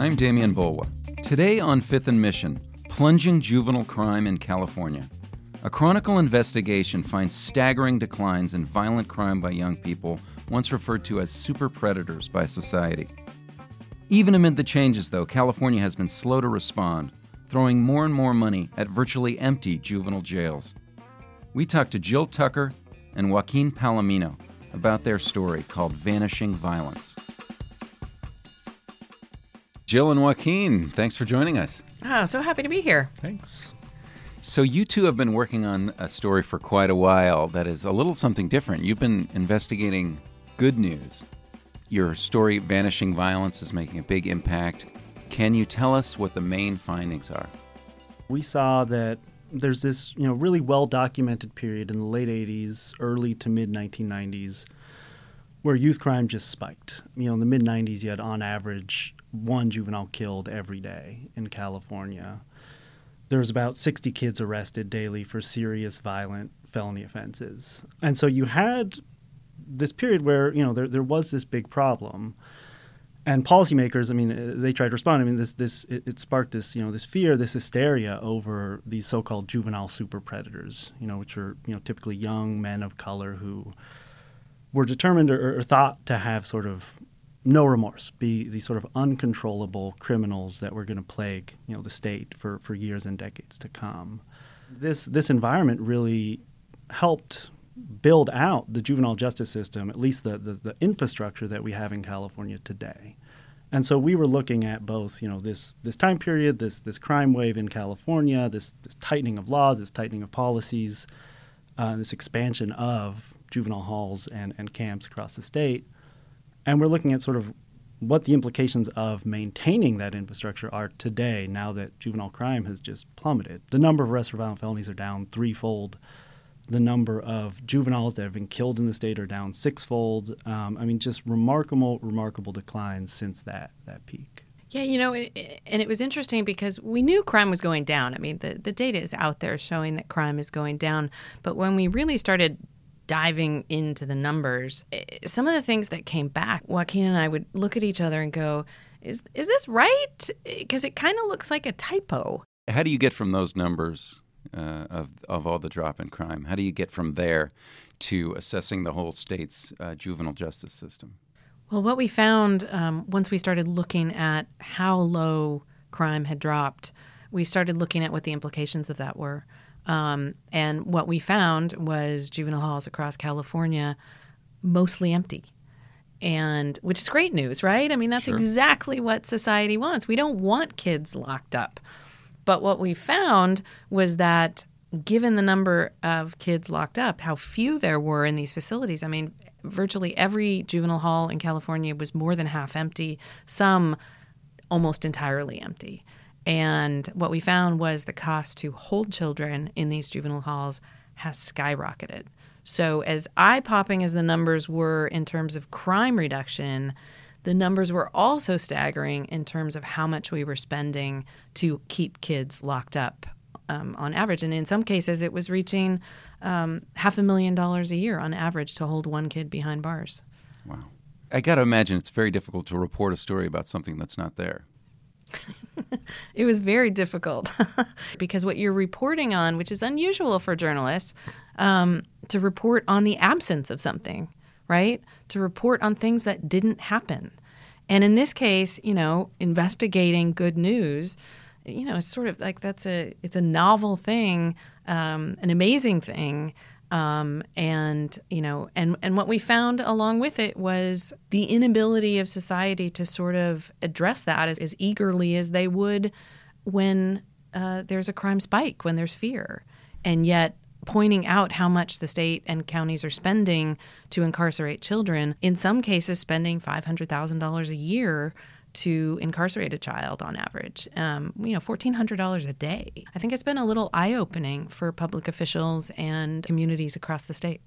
I'm Demian Bulwa. Today on Fifth and Mission, plunging juvenile crime in California. A Chronicle investigation finds staggering declines in violent crime by young people, once referred to as super predators by society. Even amid the changes, though, California has been slow to respond, throwing more and more money at virtually empty juvenile jails. We talked to Jill Tucker and Joaquin Palomino about their story called Vanishing Violence. Jill and Joaquin, thanks for joining us. Oh, so happy to be here. Thanks. So, you two have been working on a story for quite a while that is a little something different. You've been investigating good news. Your story, Vanishing Violence, is making a big impact. Can you tell us what the main findings are? We saw that there's this, you know, really well documented period in the late 80s, early to mid 1990s where youth crime just spiked. You know, in the mid 90s you had on average one juvenile killed every day in California. There was about 60 kids arrested daily for serious violent felony offenses. And so you had this period where, you know, there there was this big problem and policymakers, I mean, uh, they tried to respond. I mean, this this it, it, sparked this you know this fear, this hysteria over these so-called juvenile super predators, you know, which are you know typically young men of color who were determined or, or thought to have sort of no remorse, be these sort of uncontrollable criminals that were going to plague you know the state for for years and decades to come. This this environment really helped build out the juvenile justice system, at least the, the, the, infrastructure that we have in California today. And so we were looking at both, you know, this, this time period, this, this crime wave in California, this, this tightening of laws, this tightening of policies, uh, this expansion of juvenile halls and, and camps across the state. And we're looking at sort of what the implications of maintaining that infrastructure are today now that juvenile crime has just plummeted. The number of arrests for violent felonies are down threefold the number of juveniles that have been killed in the state are down sixfold. Um, I mean, just remarkable, remarkable declines since that that peak. Yeah, you know, it, and it was interesting because we knew crime was going down. I mean, the, the data is out there showing that crime is going down. But when we really started diving into the numbers, some of the things that came back, Joaquin and I would look at each other and go, is, is this right? Because it kind of looks like a typo. How do you get from those numbers uh, of of all the drop in crime? How do you get from there to assessing the whole state's uh, juvenile justice system? Well, what we found um, once we started looking at how low crime had dropped, we started looking at what the implications of that were. Um, and what we found was juvenile halls across California mostly empty. And which is great news, right? I mean, that's sure. exactly what society wants. We don't want kids locked up. But what we found was that given the number of kids locked up, how few there were in these facilities, I mean, virtually every juvenile hall in California was more than half empty, some almost entirely empty. And what we found was the cost to hold children in these juvenile halls has skyrocketed. So, as eye popping as the numbers were in terms of crime reduction, the numbers were also staggering in terms of how much we were spending to keep kids locked up um, on average. And in some cases, it was reaching um, half a million dollars a year on average to hold one kid behind bars. Wow. I got to imagine it's very difficult to report a story about something that's not there. it was very difficult because what you're reporting on, which is unusual for journalists, um, to report on the absence of something right? To report on things that didn't happen. And in this case, you know, investigating good news, you know, it's sort of like that's a it's a novel thing, um, an amazing thing. Um, and you know, and and what we found along with it was the inability of society to sort of address that as, as eagerly as they would when uh, there's a crime spike, when there's fear, and yet pointing out how much the state and counties are spending to incarcerate children, in some cases, spending $500,000 a year to incarcerate a child on average. Um, you know, $1,400 a day. I think it's been a little eye opening for public officials and communities across the state.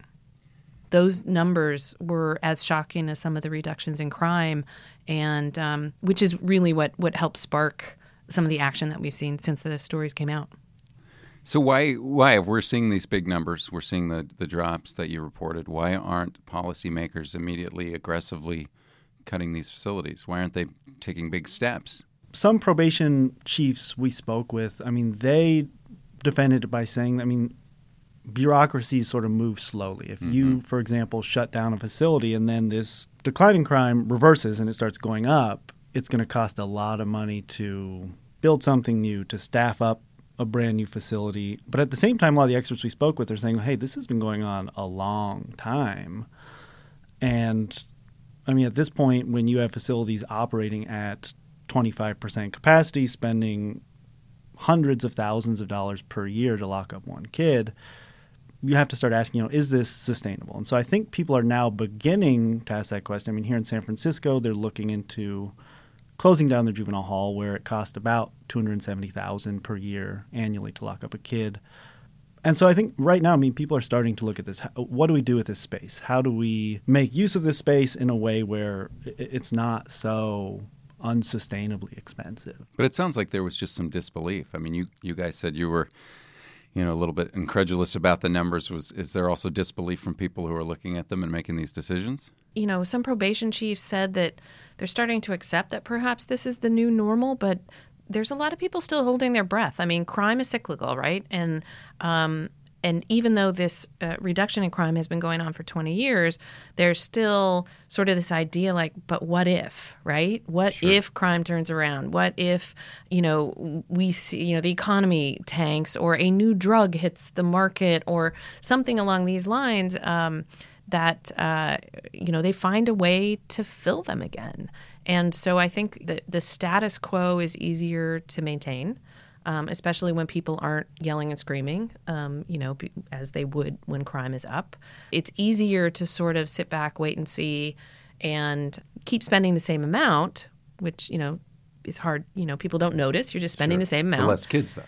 Those numbers were as shocking as some of the reductions in crime, and um, which is really what, what helped spark some of the action that we've seen since the stories came out. So why why if we're seeing these big numbers, we're seeing the the drops that you reported, why aren't policymakers immediately aggressively cutting these facilities? Why aren't they taking big steps? some probation chiefs we spoke with, I mean, they defended it by saying, I mean, bureaucracies sort of move slowly. If mm-hmm. you, for example, shut down a facility and then this declining crime reverses and it starts going up, it's going to cost a lot of money to build something new, to staff up a brand new facility. But at the same time, a lot of the experts we spoke with are saying, hey, this has been going on a long time. And I mean, at this point, when you have facilities operating at 25% capacity, spending hundreds of thousands of dollars per year to lock up one kid, you have to start asking, you know, is this sustainable? And so I think people are now beginning to ask that question. I mean, here in San Francisco, they're looking into closing down their juvenile hall where it cost about 270,000 per year annually to lock up a kid. And so I think right now, I mean, people are starting to look at this. What do we do with this space? How do we make use of this space in a way where it's not so unsustainably expensive? But it sounds like there was just some disbelief. I mean, you you guys said you were, you know, a little bit incredulous about the numbers. Was is there also disbelief from people who are looking at them and making these decisions? You know, some probation chiefs said that they're starting to accept that perhaps this is the new normal, but there's a lot of people still holding their breath. I mean, crime is cyclical, right? And um, and even though this uh, reduction in crime has been going on for 20 years, there's still sort of this idea like, but what if, right? What sure. if crime turns around? What if, you know, we see, you know, the economy tanks or a new drug hits the market or something along these lines? Um, that uh, you know they find a way to fill them again. And so I think that the status quo is easier to maintain, um, especially when people aren't yelling and screaming, um, you know, as they would when crime is up. It's easier to sort of sit back, wait and see, and keep spending the same amount, which you know is hard. You know, people don't notice. You're just spending sure. the same amount. For less kids, though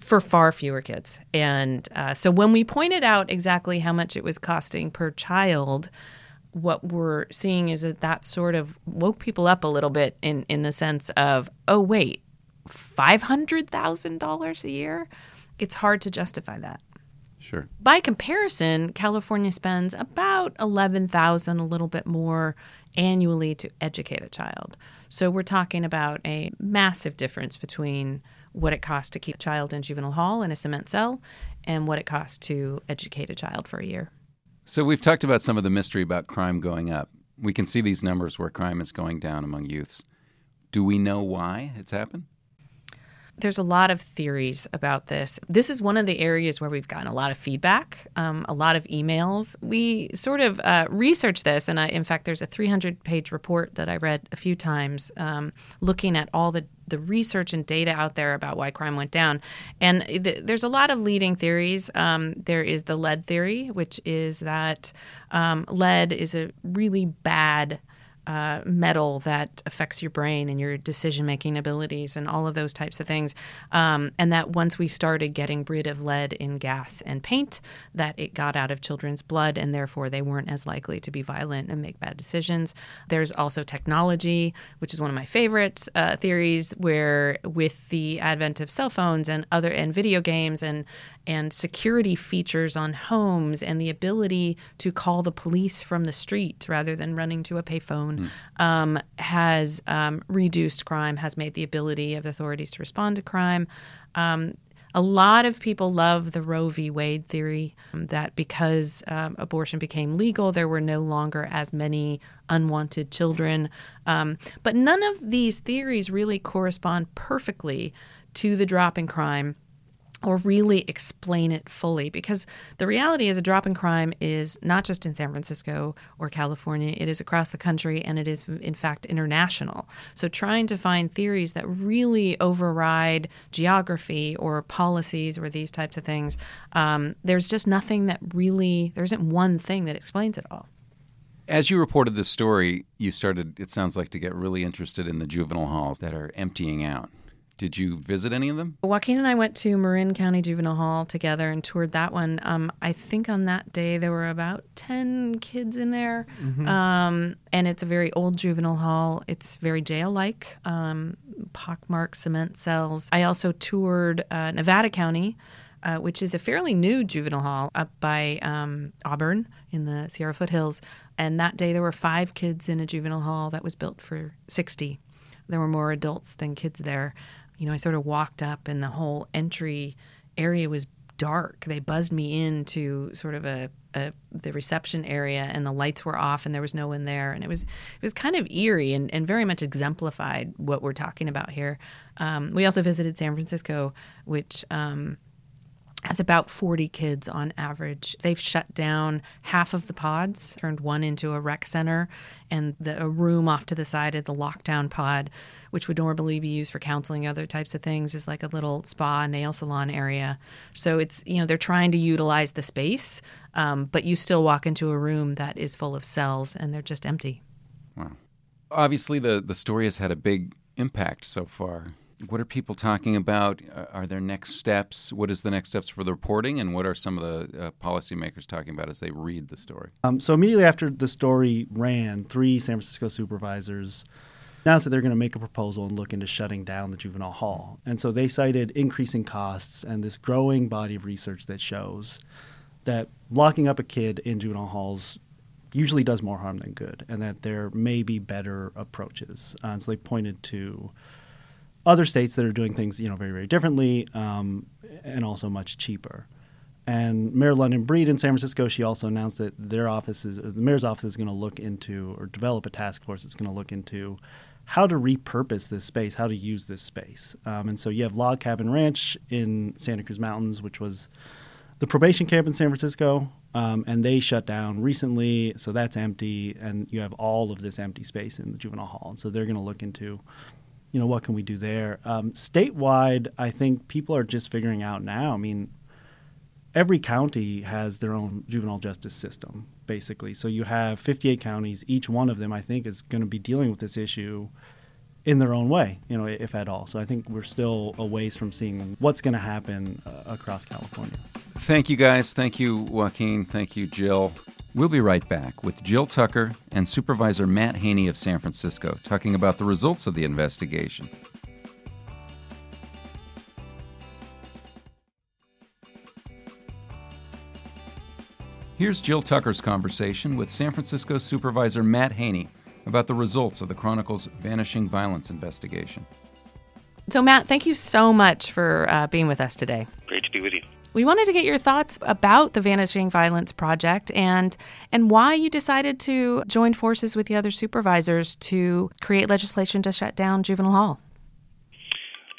for far fewer kids. And uh, so when we pointed out exactly how much it was costing per child, what we're seeing is that that sort of woke people up a little bit in, in the sense of, oh, wait, $500,000 a year? It's hard to justify that. Sure. By comparison, California spends about 11,000 a little bit more annually to educate a child. So we're talking about a massive difference between what it costs to keep a child in juvenile hall in a cement cell and what it costs to educate a child for a year. So we've talked about some of the mystery about crime going up. We can see these numbers where crime is going down among youths. Do we know why it's happened? There's a lot of theories about this. This is one of the areas where we've gotten a lot of feedback, um, a lot of emails. We sort of uh, researched this, and I, in fact, there's a 300 page report that I read a few times um, looking at all the the research and data out there about why crime went down. And th- there's a lot of leading theories. Um, there is the lead theory, which is that um, lead is a really bad uh, metal that affects your brain and your decision making abilities and all of those types of things. Um, and that once we started getting rid of lead in gas and paint, that it got out of children's blood and therefore they weren't as likely to be violent and make bad decisions. There's also technology, which is one of my favorite uh, theories, where with the advent of cell phones and other and video games and and security features on homes and the ability to call the police from the street rather than running to a payphone mm. um, has um, reduced crime, has made the ability of authorities to respond to crime. Um, a lot of people love the Roe v. Wade theory um, that because um, abortion became legal, there were no longer as many unwanted children. Um, but none of these theories really correspond perfectly to the drop in crime or really explain it fully because the reality is a drop in crime is not just in San Francisco or California. It is across the country and it is in fact international. So trying to find theories that really override geography or policies or these types of things um, there's just nothing that really there isn't one thing that explains it all. As you reported this story, you started, it sounds like, to get really interested in the juvenile halls that are emptying out. Did you visit any of them? Joaquin and I went to Marin County Juvenile Hall together and toured that one. Um, I think on that day there were about 10 kids in there. Mm-hmm. Um, and it's a very old juvenile hall. It's very jail like, um, pockmarked cement cells. I also toured uh, Nevada County. Uh, which is a fairly new juvenile hall up by um, Auburn in the Sierra foothills. And that day there were five kids in a juvenile hall that was built for 60 there were more adults than kids there. You know, I sort of walked up, and the whole entry area was dark. They buzzed me into sort of a, a, the reception area, and the lights were off, and there was no one there, and it was it was kind of eerie and, and very much exemplified what we're talking about here. Um, we also visited San Francisco, which um, has about 40 kids on average. They've shut down half of the pods, turned one into a rec center, and the, a room off to the side of the lockdown pod, which would normally be used for counseling, other types of things, is like a little spa, nail salon area. So it's, you know, they're trying to utilize the space, um, but you still walk into a room that is full of cells and they're just empty. Wow. Obviously, the, the story has had a big impact so far. What are people talking about? Uh, are there next steps? What is the next steps for the reporting, and what are some of the uh, policymakers talking about as they read the story? Um, so immediately after the story ran, three San Francisco supervisors announced that they're going to make a proposal and look into shutting down the juvenile hall. And so they cited increasing costs and this growing body of research that shows that locking up a kid in juvenile halls usually does more harm than good, and that there may be better approaches. Uh, so they pointed to other states that are doing things, you know, very, very differently um, and also much cheaper. And Mayor London Breed in San Francisco, she also announced that their office is, the mayor's office is going to look into or develop a task force that's going to look into how to repurpose this space, how to use this space. Um, and so you have Log Cabin Ranch in Santa Cruz Mountains, which was the probation camp in San Francisco, um, and they shut down recently, so that's empty, and you have all of this empty space in the juvenile hall. And so they're going to look into you know, what can we do there? Um, statewide, I think people are just figuring out now. I mean, every county has their own juvenile justice system, basically. So you have 58 counties. Each one of them, I think, is going to be dealing with this issue in their own way, you know, if at all. So I think we're still a ways from seeing what's going to happen uh, across California. Thank you, guys. Thank you, Joaquin. Thank you, Jill. We'll be right back with Jill Tucker and Supervisor Matt Haney of San Francisco talking about the results of the investigation. Here's Jill Tucker's conversation with San Francisco Supervisor Matt Haney about the results of the Chronicle's Vanishing Violence investigation. So, Matt, thank you so much for uh, being with us today. Great to be with you. We wanted to get your thoughts about the Vanishing Violence Project and and why you decided to join forces with the other supervisors to create legislation to shut down Juvenile Hall.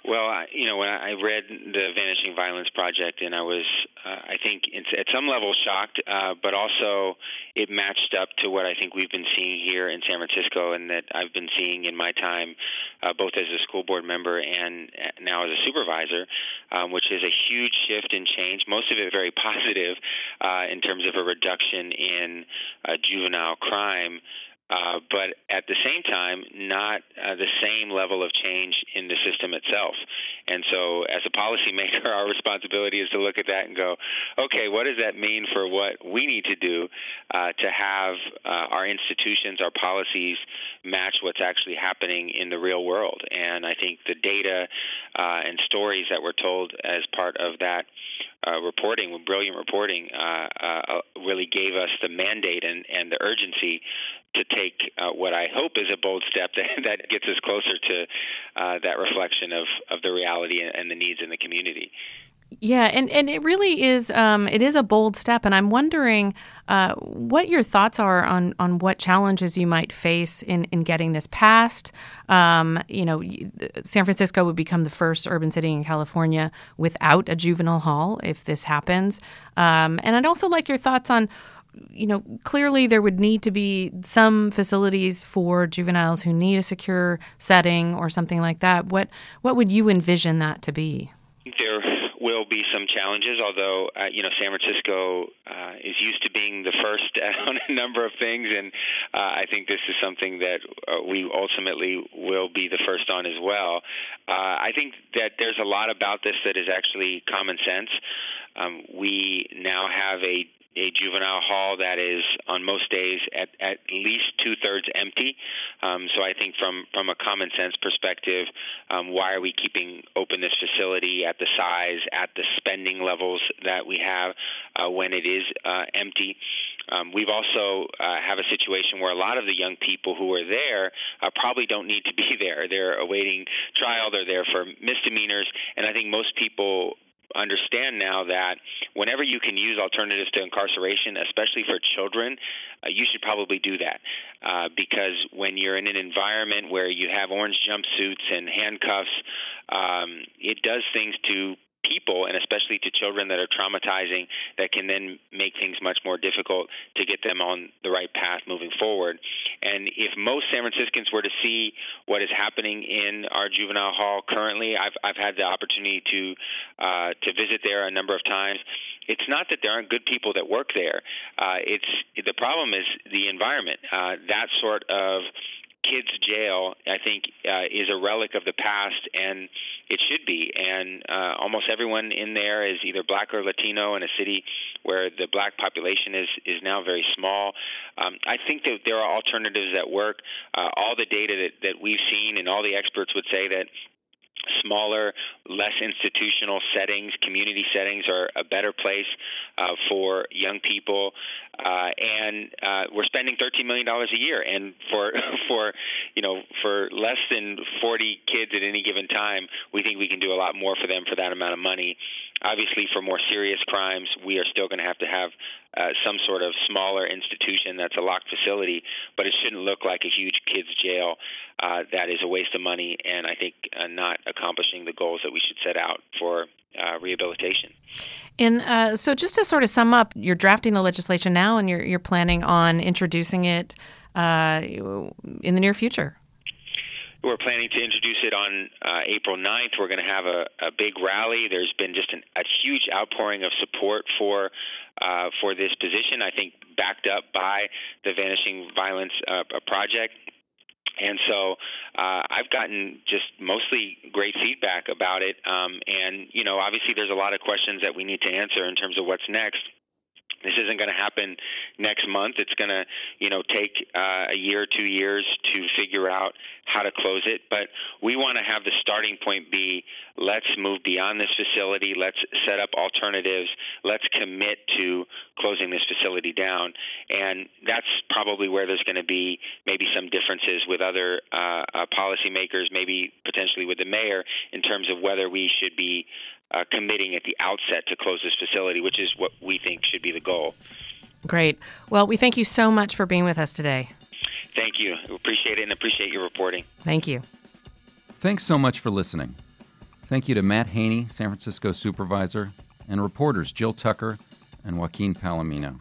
Well, I, you know, when I read the Vanishing Violence Project, and I was, uh, I think, at some level shocked, uh, but also it matched up to what I think we've been seeing here in San Francisco, and that I've been seeing in my time, uh, both as a school board member and now as a supervisor, um, which is a huge shift and change. Most of it very positive uh, in terms of a reduction in uh, juvenile crime. Uh, but at the same time, not uh, the same level of change in the system itself. And so, as a policymaker, our responsibility is to look at that and go, okay, what does that mean for what we need to do uh, to have uh, our institutions, our policies match what's actually happening in the real world? And I think the data uh, and stories that were told as part of that uh, reporting, brilliant reporting, uh, uh, really gave us the mandate and, and the urgency to take uh, what I hope is a bold step that, that gets us closer to uh, that reflection of, of the reality and the needs in the community. Yeah, and, and it really is um, it is a bold step, and I'm wondering uh, what your thoughts are on on what challenges you might face in, in getting this passed. Um, you know, San Francisco would become the first urban city in California without a juvenile hall if this happens, um, and I'd also like your thoughts on you know, clearly there would need to be some facilities for juveniles who need a secure setting or something like that. What what would you envision that to be? There will be some challenges, although uh, you know San Francisco uh, is used to being the first on a number of things, and uh, I think this is something that uh, we ultimately will be the first on as well. Uh, I think that there's a lot about this that is actually common sense. Um, we now have a a juvenile hall that is on most days at, at least two thirds empty. Um, so I think from from a common sense perspective, um, why are we keeping open this facility at the size, at the spending levels that we have uh, when it is uh, empty? Um, we've also uh, have a situation where a lot of the young people who are there uh, probably don't need to be there. They're awaiting trial. They're there for misdemeanors, and I think most people understand now that whenever you can use alternatives to incarceration, especially for children, uh, you should probably do that. Uh, because when you're in an environment where you have orange jumpsuits and handcuffs, um, it does things to people, and especially to children that are traumatizing, that can then make things much more difficult to get them on the right path moving forward. And if most San Franciscans were to see what is happening in our juvenile hall currently, I've I've had the opportunity to uh, to visit there a number of times. It's not that there aren't good people that work there. Uh, it's the problem is the environment. Uh, that sort of kids' jail, I think, uh, is a relic of the past, and it should be. And uh, almost everyone in there is either black or Latino in a city where the black population is is now very small. Um, I think that there are alternatives that work. Uh, all the data that, that we've seen and all the experts would say that smaller, less institutional settings, community settings are a better place uh, for young people. Uh, and uh, we're spending $13 million a year, and for for you know for less than 40 kids at any given time, we think we can do a lot more for them for that amount of money. Obviously, for more serious crimes, we are still going to have to have uh, some sort of smaller institution that's a locked facility, but it shouldn't look like a huge kids' jail uh, that is a waste of money and I think uh, not accomplishing the goals that we should set out for uh, rehabilitation. And uh, so, just to sort of sum up, you're drafting the legislation now, and you're you're planning on introducing it uh, in the near future. We're planning to introduce it on uh, April 9th. We're going to have a, a big rally. There's been just an, a huge outpouring of support for uh, for this position. I think backed up by the Vanishing Violence uh, project. And so uh, I've gotten just mostly great feedback about it. Um, and, you know, obviously there's a lot of questions that we need to answer in terms of what's next. This isn't going to happen next month. It's going to, you know, take uh, a year, two years to figure out how to close it. But we want to have the starting point be let's move beyond this facility. Let's set up alternatives. Let's commit to closing this facility down. And that's probably where there's going to be maybe some differences with other uh, uh, policymakers, maybe potentially with the mayor, in terms of whether we should be uh, committing at the outset to close this facility, which is what we think should be the goal. Great. Well, we thank you so much for being with us today. Thank you. We appreciate it and appreciate your reporting. Thank you. Thanks so much for listening. Thank you to Matt Haney, San Francisco supervisor, and reporters Jill Tucker and Joaquin Palomino.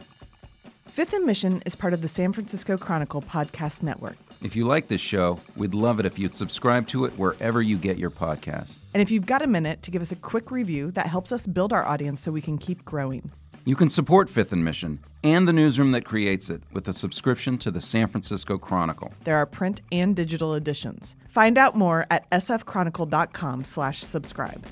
Fifth and Mission is part of the San Francisco Chronicle podcast network. If you like this show, we'd love it if you'd subscribe to it wherever you get your podcasts. And if you've got a minute to give us a quick review, that helps us build our audience so we can keep growing. You can support Fifth and Mission and the newsroom that creates it with a subscription to the San Francisco Chronicle. There are print and digital editions. Find out more at sfchronicle.com slash subscribe.